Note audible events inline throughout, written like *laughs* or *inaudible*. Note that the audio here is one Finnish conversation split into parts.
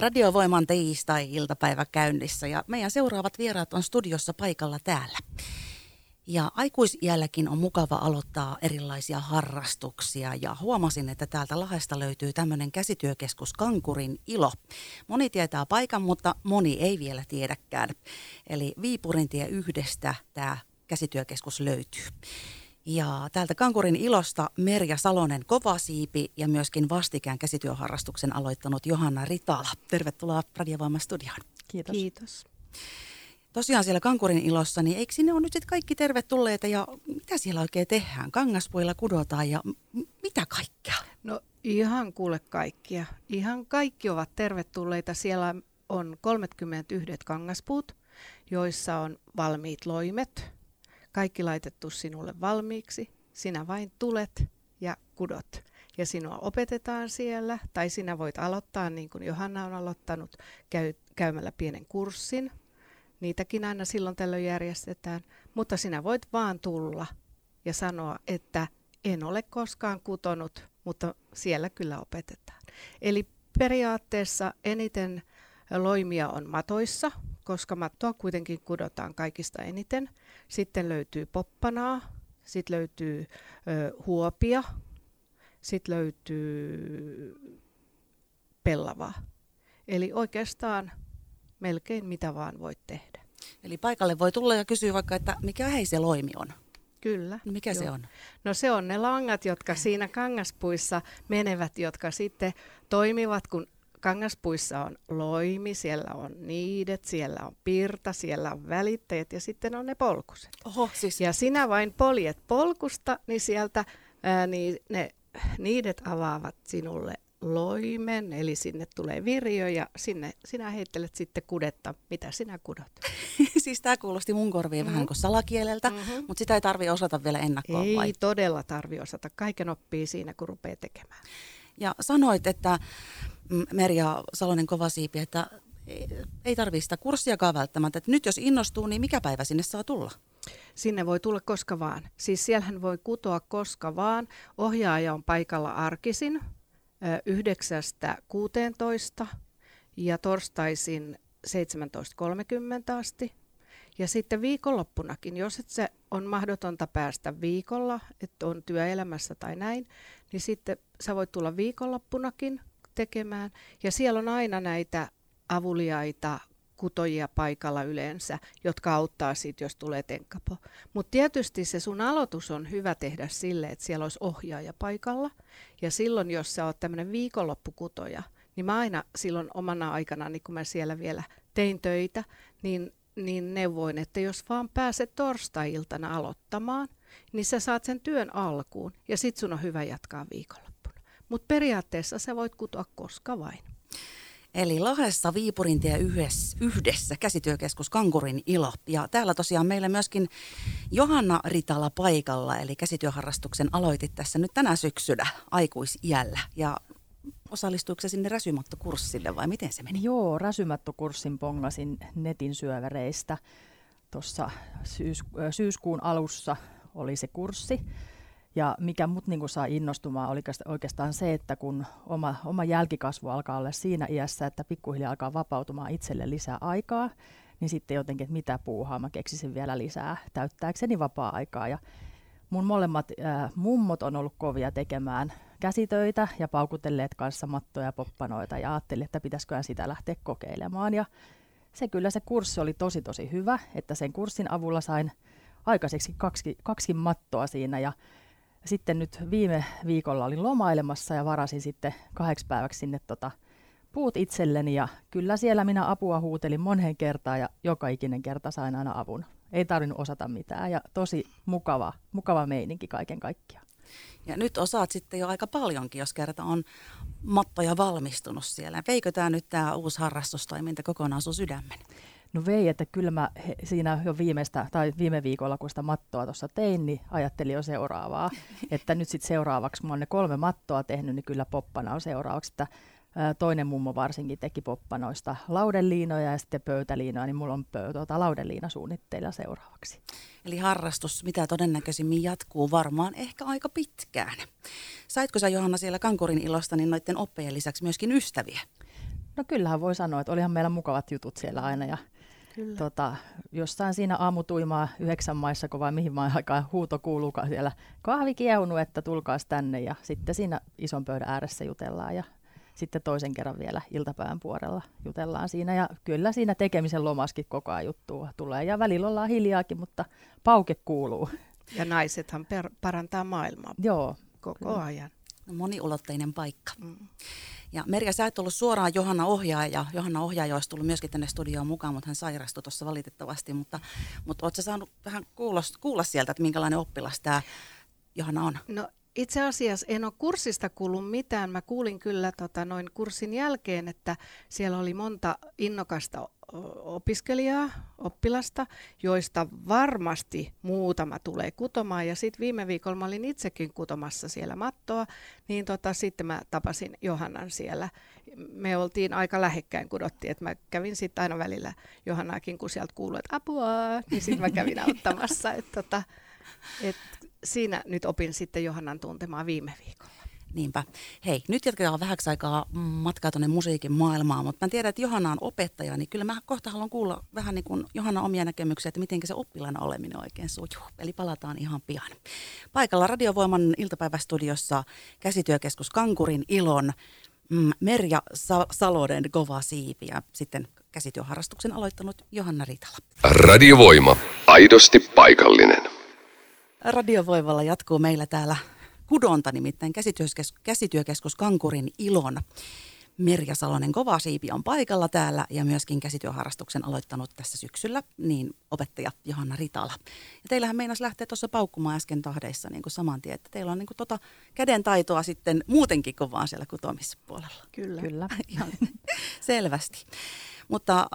Radiovoiman tiistai-iltapäivä käynnissä ja meidän seuraavat vieraat on studiossa paikalla täällä. Ja aikuisiälläkin on mukava aloittaa erilaisia harrastuksia ja huomasin, että täältä Lahesta löytyy tämmöinen käsityökeskus Kankurin ilo. Moni tietää paikan, mutta moni ei vielä tiedäkään. Eli Viipurintie yhdestä tämä käsityökeskus löytyy. Ja täältä Kankurin ilosta Merja Salonen Kovasiipi ja myöskin vastikään käsityöharrastuksen aloittanut Johanna Ritala. Tervetuloa Radiovoiman studioon. Kiitos. Kiitos. Tosiaan siellä Kankurin ilossa, niin eikö sinne ole nyt sitten kaikki tervetulleita ja mitä siellä oikein tehdään? Kangaspuilla kudotaan ja m- mitä kaikkea? No ihan kuule kaikkia. Ihan kaikki ovat tervetulleita. Siellä on 31 kangaspuut, joissa on valmiit loimet. Kaikki laitettu sinulle valmiiksi. Sinä vain tulet ja kudot. Ja sinua opetetaan siellä, tai sinä voit aloittaa niin kuin Johanna on aloittanut käy, käymällä pienen kurssin. Niitäkin aina silloin tällöin järjestetään. Mutta sinä voit vaan tulla ja sanoa, että en ole koskaan kutonut, mutta siellä kyllä opetetaan. Eli periaatteessa eniten loimia on matoissa, koska mattoa kuitenkin kudotaan kaikista eniten. Sitten löytyy poppanaa, sitten löytyy ö, huopia, sitten löytyy pellavaa. Eli oikeastaan melkein mitä vaan voit tehdä. Eli paikalle voi tulla ja kysyä vaikka, että mikä hei se loimi on. Kyllä. No mikä joo. se on? No se on ne langat, jotka siinä kangaspuissa menevät, jotka sitten toimivat, kun kangaspuissa on loimi, siellä on niidet, siellä on pirta, siellä on välittäjät ja sitten on ne polkuset. Oho, siis Ja sinä vain poljet polkusta, niin sieltä ää, niin ne niidet avaavat sinulle loimen, eli sinne tulee virjo ja sinne sinä heittelet sitten kudetta, mitä sinä kudot. *laughs* siis tämä kuulosti mun korviin mm-hmm. vähän kuin salakieleltä, mm-hmm. Mhm. mutta sitä ei tarvi osata vielä ennakkoon Ei vai? todella tarvi osata, kaiken oppii siinä kun rupeaa tekemään. Ja sanoit, että mm, Merja Salonen Kovasiipi, että ei- tarvitse sitä kurssiakaan välttämättä. Että nyt jos innostuu, niin mikä päivä sinne saa tulla? Sinne voi tulla koska vaan. Siis siellähän voi kutoa koska vaan. Ohjaaja on paikalla arkisin ö, 9.16 ja torstaisin 17.30 asti. Ja sitten viikonloppunakin, jos et se on mahdotonta päästä viikolla, että on työelämässä tai näin, niin sitten sä voit tulla viikonloppunakin tekemään. Ja siellä on aina näitä avuliaita kutojia paikalla yleensä, jotka auttaa siitä, jos tulee tenkkapo. Mutta tietysti se sun aloitus on hyvä tehdä sille, että siellä olisi ohjaaja paikalla. Ja silloin, jos sä oot tämmöinen viikonloppukutoja, niin mä aina silloin omana aikana, niin kun mä siellä vielä tein töitä, niin, niin neuvoin, että jos vaan pääset torstai-iltana aloittamaan, niin sä saat sen työn alkuun ja sit sun on hyvä jatkaa viikonloppuna. Mutta periaatteessa sä voit kutoa koska vain. Eli Lahdessa Viipurintie yhdessä, yhdessä käsityökeskus Kankurin ilo. Ja täällä tosiaan meillä myöskin Johanna Ritala paikalla, eli käsityöharrastuksen aloitit tässä nyt tänä syksynä aikuisiällä. Ja osallistuiko se sinne räsymattokurssille vai miten se meni? Joo, räsymättokurssin pongasin netin syöväreistä. Tuossa syys, syyskuun alussa oli se kurssi. Ja mikä mut niin saa innostumaan oli oikeastaan se, että kun oma, oma jälkikasvu alkaa olla siinä iässä, että pikkuhiljaa alkaa vapautumaan itselle lisää aikaa, niin sitten jotenkin, että mitä puuhaa, mä keksisin vielä lisää täyttääkseni vapaa-aikaa. Ja mun molemmat äh, mummot on ollut kovia tekemään käsitöitä ja paukutelleet kanssa mattoja ja poppanoita ja ajattelin, että pitäisiköhän sitä lähteä kokeilemaan. Ja se kyllä se kurssi oli tosi tosi hyvä, että sen kurssin avulla sain aikaiseksi kaksi, kaksi mattoa siinä ja sitten nyt viime viikolla olin lomailemassa ja varasin sitten kahdeksi päiväksi sinne tota puut itselleni ja kyllä siellä minä apua huutelin moneen kertaan ja joka ikinen kerta sain aina avun. Ei tarvinnut osata mitään ja tosi mukava, mukava meininki kaiken kaikkiaan. Ja nyt osaat sitten jo aika paljonkin, jos kerta on mattoja valmistunut siellä. Veikö tämä nyt tämä uusi harrastustoiminta kokonaan sun sydämen? No vei, että kyllä mä he, siinä jo viimeistä, tai viime viikolla, kun sitä mattoa tuossa tein, niin ajattelin jo seuraavaa. *laughs* että nyt sitten seuraavaksi, kun olen ne kolme mattoa tehnyt, niin kyllä poppana on seuraavaksi. Että toinen mummo varsinkin teki poppanoista laudeliinoja ja sitten pöytäliinoja, niin mulla on pö, tuota, laudeliina suunnitteilla seuraavaksi. Eli harrastus, mitä todennäköisimmin jatkuu varmaan ehkä aika pitkään. Saitko sä Johanna siellä Kankurin ilosta niin noiden oppejen lisäksi myöskin ystäviä? No kyllähän voi sanoa, että olihan meillä mukavat jutut siellä aina ja Kyllä. Tota, jossain siinä aamutuimaa yhdeksän maissa, kun vai mihin aikaan huuto kuuluukaan siellä kahvi kiehunut, että tulkaas tänne ja sitten siinä ison pöydän ääressä jutellaan ja sitten toisen kerran vielä iltapäivän puolella jutellaan siinä ja kyllä siinä tekemisen lomaskin koko ajan juttua tulee ja välillä ollaan hiljaakin, mutta pauke kuuluu. Ja naisethan per- parantaa maailmaa Joo, koko kyllä. ajan. Moniulotteinen paikka. Mm. Ja Merja, sä et ollut suoraan Johanna Ohjaaja. Johanna Ohjaaja olisi tullut myöskin tänne studioon mukaan, mutta hän sairastui tuossa valitettavasti. Mutta, mutta oletko saanut vähän kuulla, kuulla sieltä, että minkälainen oppilas tämä Johanna on? No itse asiassa en ole kurssista kuullut mitään. Mä kuulin kyllä tota, noin kurssin jälkeen, että siellä oli monta innokasta opiskelijaa, oppilasta, joista varmasti muutama tulee kutomaan. Ja sitten viime viikolla mä olin itsekin kutomassa siellä mattoa, niin tota, sitten mä tapasin Johannan siellä. Me oltiin aika lähekkäin kudottiin, että mä kävin sitten aina välillä Johannaakin, kun sieltä kuului, että apua, niin sitten mä kävin auttamassa. Et, tota, et siinä nyt opin sitten Johannan tuntemaan viime viikolla. Niinpä. Hei, nyt jatketaan vähäksi aikaa matkaa tuonne musiikin maailmaan, mutta mä tiedän, että Johanna on opettaja, niin kyllä mä kohta haluan kuulla vähän niin kuin Johanna omia näkemyksiä, että miten se oppilaana oleminen oikein sujuu. Eli palataan ihan pian. Paikalla Radiovoiman iltapäivästudiossa käsityökeskus Kankurin Ilon mm, Merja Sa- Saloden Kova Siipi ja sitten käsityöharrastuksen aloittanut Johanna Ritala. Radiovoima. Aidosti paikallinen. Radiovoivalla jatkuu meillä täällä kudonta, nimittäin käsityökeskus, Kankurin Ilon. Merja Salonen Kovasiipi on paikalla täällä ja myöskin käsityöharrastuksen aloittanut tässä syksyllä, niin opettaja Johanna Ritala. Ja teillähän meinas lähteä tuossa paukkumaan äsken tahdeissa niin kuin saman tien, että teillä on niin kuin tota käden taitoa sitten muutenkin kuin vaan siellä kutomispuolella. Kyllä. Kyllä. *laughs* Ihan selvästi. Mutta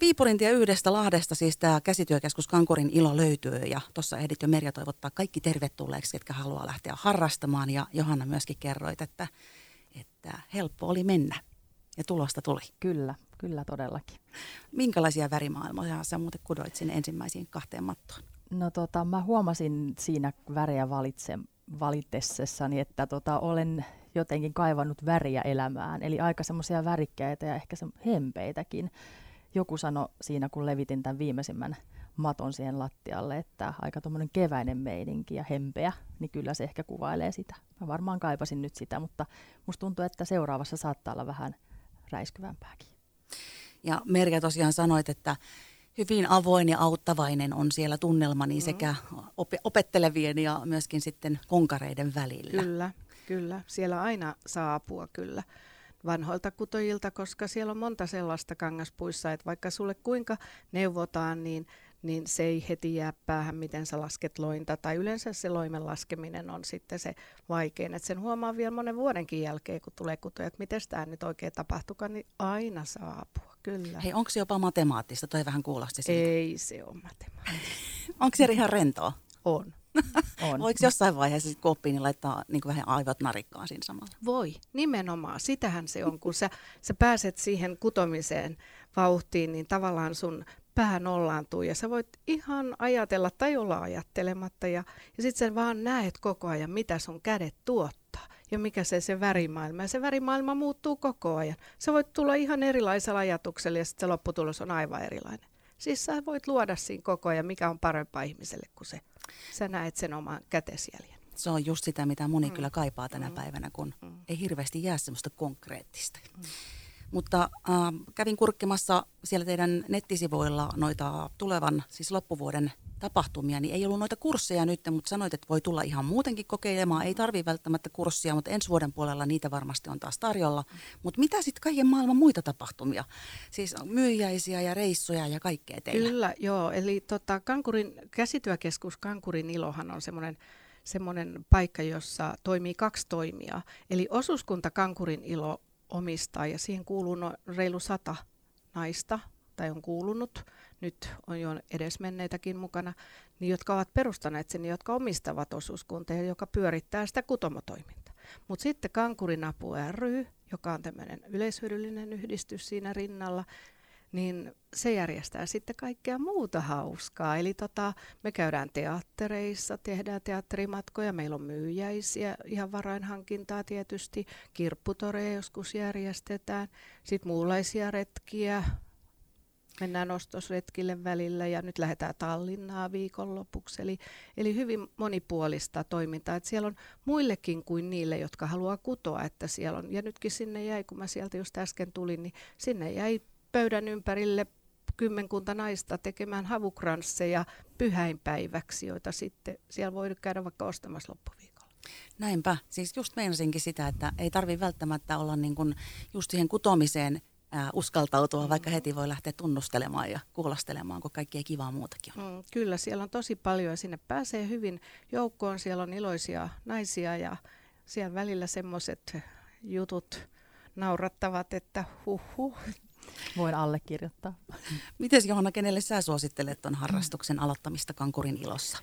Viipurin tie yhdestä Lahdesta siis tämä käsityökeskus Kankurin ilo löytyy ja tuossa ehdit jo Merja toivottaa kaikki tervetulleeksi, ketkä haluaa lähteä harrastamaan ja Johanna myöskin kerroit, että, että helppo oli mennä ja tulosta tuli. Kyllä, kyllä todellakin. Minkälaisia värimaailmoja sä muuten kudoit sinne ensimmäisiin kahteen mattoon? No tota, mä huomasin siinä värejä valitse, valitessessani, että tota, olen jotenkin kaivannut väriä elämään. Eli aika semmoisia värikkäitä ja ehkä hempeitäkin. Joku sanoi siinä, kun levitin tämän viimeisimmän maton siihen lattialle, että aika tuommoinen keväinen meininki ja hempeä, niin kyllä se ehkä kuvailee sitä. Mä varmaan kaipasin nyt sitä, mutta musta tuntuu, että seuraavassa saattaa olla vähän räiskyvämpääkin. Ja Merja tosiaan sanoit, että hyvin avoin ja auttavainen on siellä tunnelma niin mm. sekä op- opettelevien ja myöskin sitten konkareiden välillä. Kyllä, Kyllä, siellä aina saa apua kyllä vanhoilta kutojilta, koska siellä on monta sellaista kangaspuissa, että vaikka sulle kuinka neuvotaan, niin, niin se ei heti jää päähän, miten sä lasket lointa. Tai yleensä se loimen laskeminen on sitten se vaikein. Että sen huomaa vielä monen vuodenkin jälkeen, kun tulee kutoja, että miten tämä nyt oikein tapahtukaan, niin aina saa apua, kyllä. Hei, onko se jopa matemaattista? Toi vähän kuulosti siitä. Ei se ole matemaattista. *laughs* onko se ihan rentoa? On. *laughs* On. Voiko jossain vaiheessa sit, kun oppii, niin laittaa niin vähän aivot narikkaan siinä samalla? Voi, nimenomaan. Sitähän se on, kun sä, sä pääset siihen kutomiseen vauhtiin, niin tavallaan sun pää nollaantuu ja sä voit ihan ajatella tai olla ajattelematta ja, ja sitten sä vaan näet koko ajan, mitä sun kädet tuottaa ja mikä se se värimaailma. Ja se värimaailma muuttuu koko ajan. Sä voit tulla ihan erilaisella ajatuksella ja sitten se lopputulos on aivan erilainen. Siis sä voit luoda siinä koko ajan, mikä on parempaa ihmiselle kuin se. Sä näet sen oman kätesjäljen. Se on just sitä, mitä moni mm. kyllä kaipaa tänä mm. päivänä, kun mm. ei hirveästi jää semmoista konkreettista. Mm. Mutta äh, kävin kurkkimassa siellä teidän nettisivuilla noita tulevan, siis loppuvuoden tapahtumia, niin ei ollut noita kursseja nyt, mutta sanoit, että voi tulla ihan muutenkin kokeilemaan. Ei tarvitse välttämättä kurssia, mutta ensi vuoden puolella niitä varmasti on taas tarjolla. Mutta mitä sitten kaiken maailman muita tapahtumia? Siis myyjäisiä ja reissuja ja kaikkea teillä. Kyllä, joo. Eli tota, Kankurin, käsityökeskus Kankurin Ilohan on semmoinen semmoinen paikka, jossa toimii kaksi toimijaa. Eli osuuskunta Kankurin Ilo omistaa ja siihen kuuluu no, reilu sata naista tai on kuulunut nyt on jo edesmenneitäkin mukana, niin jotka ovat perustaneet sen, jotka omistavat osuuskuntia, joka pyörittää sitä kutomotoimintaa. Mutta sitten Kankurin apu ry, joka on tämmöinen yleishyödyllinen yhdistys siinä rinnalla, niin se järjestää sitten kaikkea muuta hauskaa. Eli tota, me käydään teattereissa, tehdään teatterimatkoja, meillä on myyjäisiä, ihan varainhankintaa tietysti, kirpputoreja joskus järjestetään, sitten muunlaisia retkiä, mennään ostosretkille välillä ja nyt lähdetään Tallinnaa viikonlopuksi. Eli, eli hyvin monipuolista toimintaa. että siellä on muillekin kuin niille, jotka haluaa kutoa, että siellä on. Ja nytkin sinne jäi, kun mä sieltä just äsken tulin, niin sinne jäi pöydän ympärille kymmenkunta naista tekemään havukransseja pyhäinpäiväksi, joita sitten siellä voi käydä vaikka ostamassa loppuviikolla. Näinpä. Siis just meinasinkin sitä, että ei tarvi välttämättä olla niin kuin just siihen kutomiseen ää, uskaltautua, vaikka heti voi lähteä tunnustelemaan ja kuulostelemaan, kun kaikkea kivaa muutakin on. Mm, kyllä, siellä on tosi paljon ja sinne pääsee hyvin joukkoon. Siellä on iloisia naisia ja siellä välillä semmoiset jutut naurattavat, että huh huh. Voin allekirjoittaa. Miten Johanna, kenelle sä suosittelet tuon harrastuksen aloittamista Kankurin ilossa?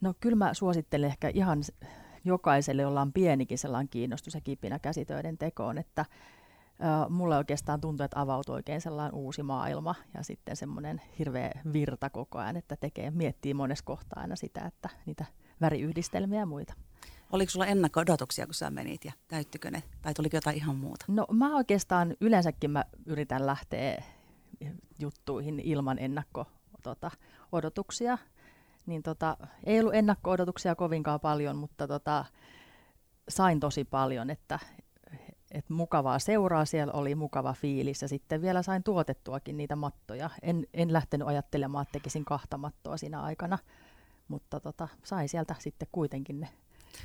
No kyllä mä suosittelen ehkä ihan jokaiselle, jolla on pienikin sellainen kiinnostus ja kipinä käsitöiden tekoon, että mulle oikeastaan tuntuu, että avautuu oikein sellainen uusi maailma ja sitten semmoinen hirveä virta koko ajan, että tekee, miettii monessa kohtaa aina sitä, että niitä väriyhdistelmiä ja muita. Oliko sulla ennakko-odotuksia, kun sä menit ja täyttykö ne, tai tuliko jotain ihan muuta? No mä oikeastaan yleensäkin mä yritän lähteä juttuihin ilman ennakko-odotuksia. Tota, niin tota, ei ollut ennakko-odotuksia kovinkaan paljon, mutta tota, sain tosi paljon, että, et mukavaa seuraa, siellä oli mukava fiilis ja sitten vielä sain tuotettuakin niitä mattoja. En, en lähtenyt ajattelemaan, että tekisin kahta mattoa siinä aikana, mutta tota, sai sieltä sitten kuitenkin ne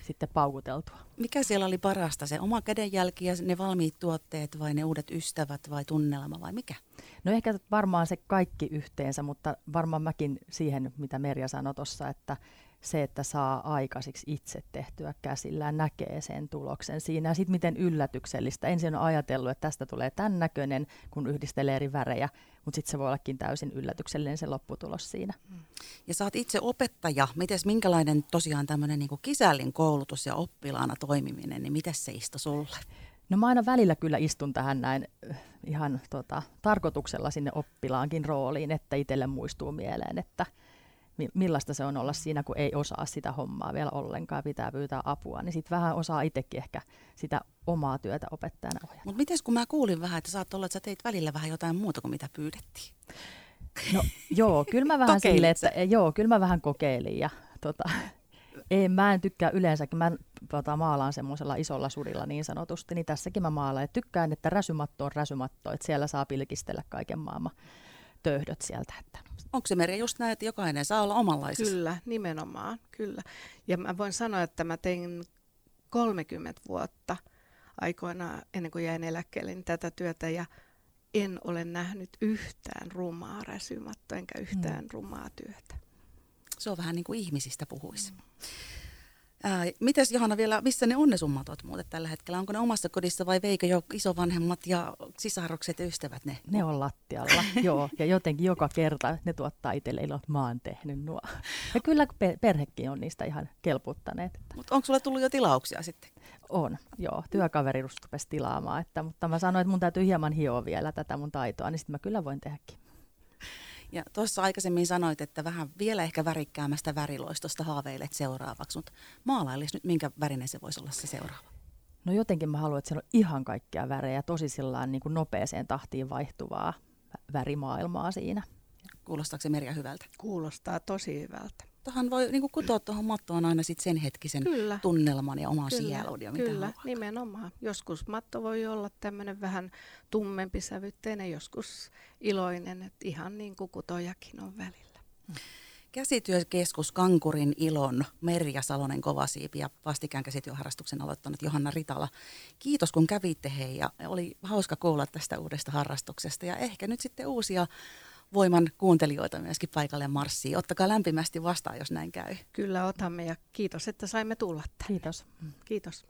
sitten paukuteltua. Mikä siellä oli parasta, se oma kädenjälki ja ne valmiit tuotteet vai ne uudet ystävät vai tunnelma vai mikä? No ehkä varmaan se kaikki yhteensä, mutta varmaan mäkin siihen, mitä Merja sanoi tuossa, että se, että saa aikaisiksi itse tehtyä käsillään, näkee sen tuloksen siinä. Ja sitten miten yllätyksellistä. Ensin on ajatellut, että tästä tulee tämän näköinen, kun yhdistelee eri värejä, mutta sitten se voi ollakin täysin yllätyksellinen se lopputulos siinä. Ja sä oot itse opettaja. Mites, minkälainen tosiaan tämmöinen niin kisällin koulutus ja oppilaana toimiminen, niin miten se istui sulle? No mä aina välillä kyllä istun tähän näin ihan tota, tarkoituksella sinne oppilaankin rooliin, että itselle muistuu mieleen, että – millaista se on olla siinä, kun ei osaa sitä hommaa vielä ollenkaan, pitää pyytää apua, niin sitten vähän osaa itsekin ehkä sitä omaa työtä opettajana ohjata. Mutta miten kun mä kuulin vähän, että saat olla, että sä teit välillä vähän jotain muuta kuin mitä pyydettiin? No *laughs* joo, kyllä mä vähän sille, että joo, kyllä mä vähän kokeilin ja tota, ei, mä en tykkää yleensäkin, mä tota, maalaan semmoisella isolla surilla niin sanotusti, niin tässäkin mä maalaan. Ja tykkään, että räsymatto on räsymatto, että siellä saa pilkistellä kaiken maailman töyhdöt sieltä. Että. Onko se Meri just näin, että jokainen saa olla omanlaisessa? Kyllä, nimenomaan, kyllä. Ja mä voin sanoa, että mä tein 30 vuotta aikoina ennen kuin jäin eläkkeelle niin tätä työtä ja en ole nähnyt yhtään rumaa räsymattoa enkä yhtään mm. rumaa työtä. Se on vähän niin kuin ihmisistä puhuisi. Mm. Ää, mites Johanna vielä, missä ne on ne summatot muuten tällä hetkellä? Onko ne omassa kodissa vai veikö jo isovanhemmat ja sisarukset ja ystävät ne? Ne on lattialla, *laughs* joo. Ja jotenkin joka kerta ne tuottaa itselle ilo, että mä oon tehnyt nuo. Ja kyllä perhekin on niistä ihan kelputtaneet. Mutta onko sulle tullut jo tilauksia sitten? On, joo. Työkaveri rupesi tilaamaan, että, mutta mä sanoin, että mun täytyy hieman hioa vielä tätä mun taitoa, niin sitten mä kyllä voin tehdäkin. Ja tuossa aikaisemmin sanoit, että vähän vielä ehkä värikkäämästä väriloistosta haaveilet seuraavaksi, mutta maalailis nyt, minkä värinen se voisi olla se seuraava? No jotenkin mä haluan, että siellä on ihan kaikkia värejä, tosi sillä niin kuin nopeeseen tahtiin vaihtuvaa värimaailmaa siinä. Kuulostaako se Merja hyvältä? Kuulostaa tosi hyvältä. Tuohon voi niin kutoa tuohon mattoon aina sit sen hetkisen kyllä. tunnelman ja oman kyllä, sielun. Ja mitä kyllä, haluaa. nimenomaan. Joskus matto voi olla tämmöinen vähän tummempi sävytteinen, joskus iloinen, että ihan niin kuin kutojakin on välillä. Käsityökeskus Kankurin ilon Merja Salonen Kovasiipi ja vastikään käsityöharrastuksen aloittanut Johanna Ritala. Kiitos kun kävitte hei ja oli hauska kuulla tästä uudesta harrastuksesta ja ehkä nyt sitten uusia voiman kuuntelijoita myöskin paikalle marssiin. Ottakaa lämpimästi vastaan, jos näin käy. Kyllä otamme ja kiitos, että saimme tulla tänne. Kiitos. Kiitos.